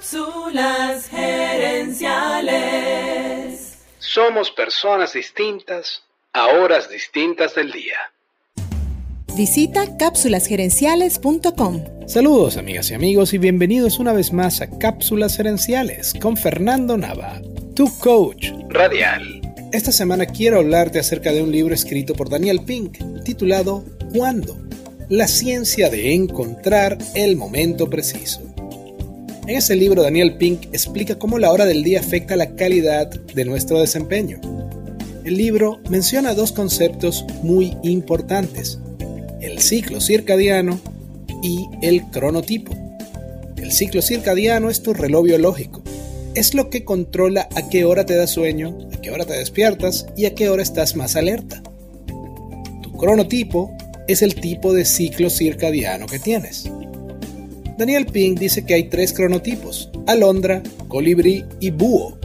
Cápsulas gerenciales. Somos personas distintas a horas distintas del día. Visita cápsulasgerenciales.com. Saludos amigas y amigos y bienvenidos una vez más a Cápsulas Gerenciales con Fernando Nava, tu coach radial. Esta semana quiero hablarte acerca de un libro escrito por Daniel Pink titulado ¿Cuándo? La ciencia de encontrar el momento preciso. En ese libro Daniel Pink explica cómo la hora del día afecta la calidad de nuestro desempeño. El libro menciona dos conceptos muy importantes, el ciclo circadiano y el cronotipo. El ciclo circadiano es tu reloj biológico. Es lo que controla a qué hora te da sueño, a qué hora te despiertas y a qué hora estás más alerta. Tu cronotipo es el tipo de ciclo circadiano que tienes. Daniel Pink dice que hay tres cronotipos, alondra, colibrí y búho.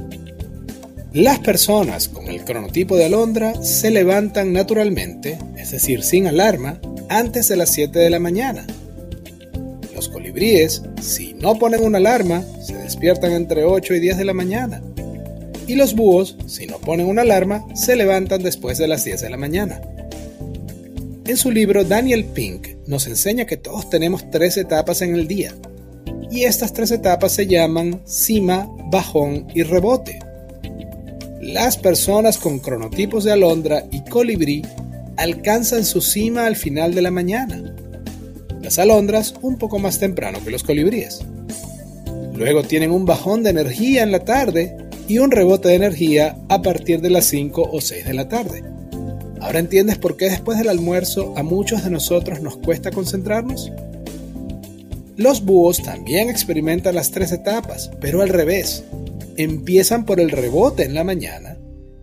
Las personas con el cronotipo de alondra se levantan naturalmente, es decir, sin alarma, antes de las 7 de la mañana. Los colibríes, si no ponen una alarma, se despiertan entre 8 y 10 de la mañana. Y los búhos, si no ponen una alarma, se levantan después de las 10 de la mañana. En su libro, Daniel Pink nos enseña que todos tenemos tres etapas en el día. Y estas tres etapas se llaman cima, bajón y rebote. Las personas con cronotipos de alondra y colibrí alcanzan su cima al final de la mañana. Las alondras un poco más temprano que los colibríes. Luego tienen un bajón de energía en la tarde y un rebote de energía a partir de las 5 o 6 de la tarde. ¿Ahora entiendes por qué después del almuerzo a muchos de nosotros nos cuesta concentrarnos? Los búhos también experimentan las tres etapas, pero al revés. Empiezan por el rebote en la mañana,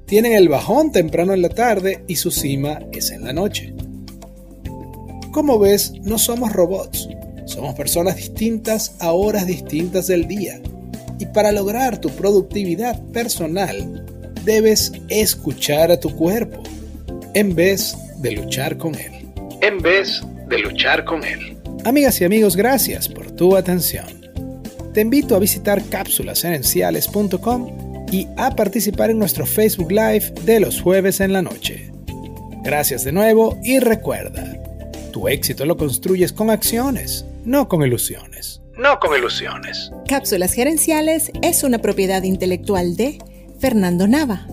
tienen el bajón temprano en la tarde y su cima es en la noche. Como ves, no somos robots, somos personas distintas a horas distintas del día. Y para lograr tu productividad personal, debes escuchar a tu cuerpo en vez de luchar con él. En vez de luchar con él. Amigas y amigos, gracias por tu atención. Te invito a visitar cápsulasenenciales.com y a participar en nuestro Facebook Live de los jueves en la noche. Gracias de nuevo y recuerda, tu éxito lo construyes con acciones, no con ilusiones. No con ilusiones. Cápsulas Gerenciales es una propiedad intelectual de Fernando Nava.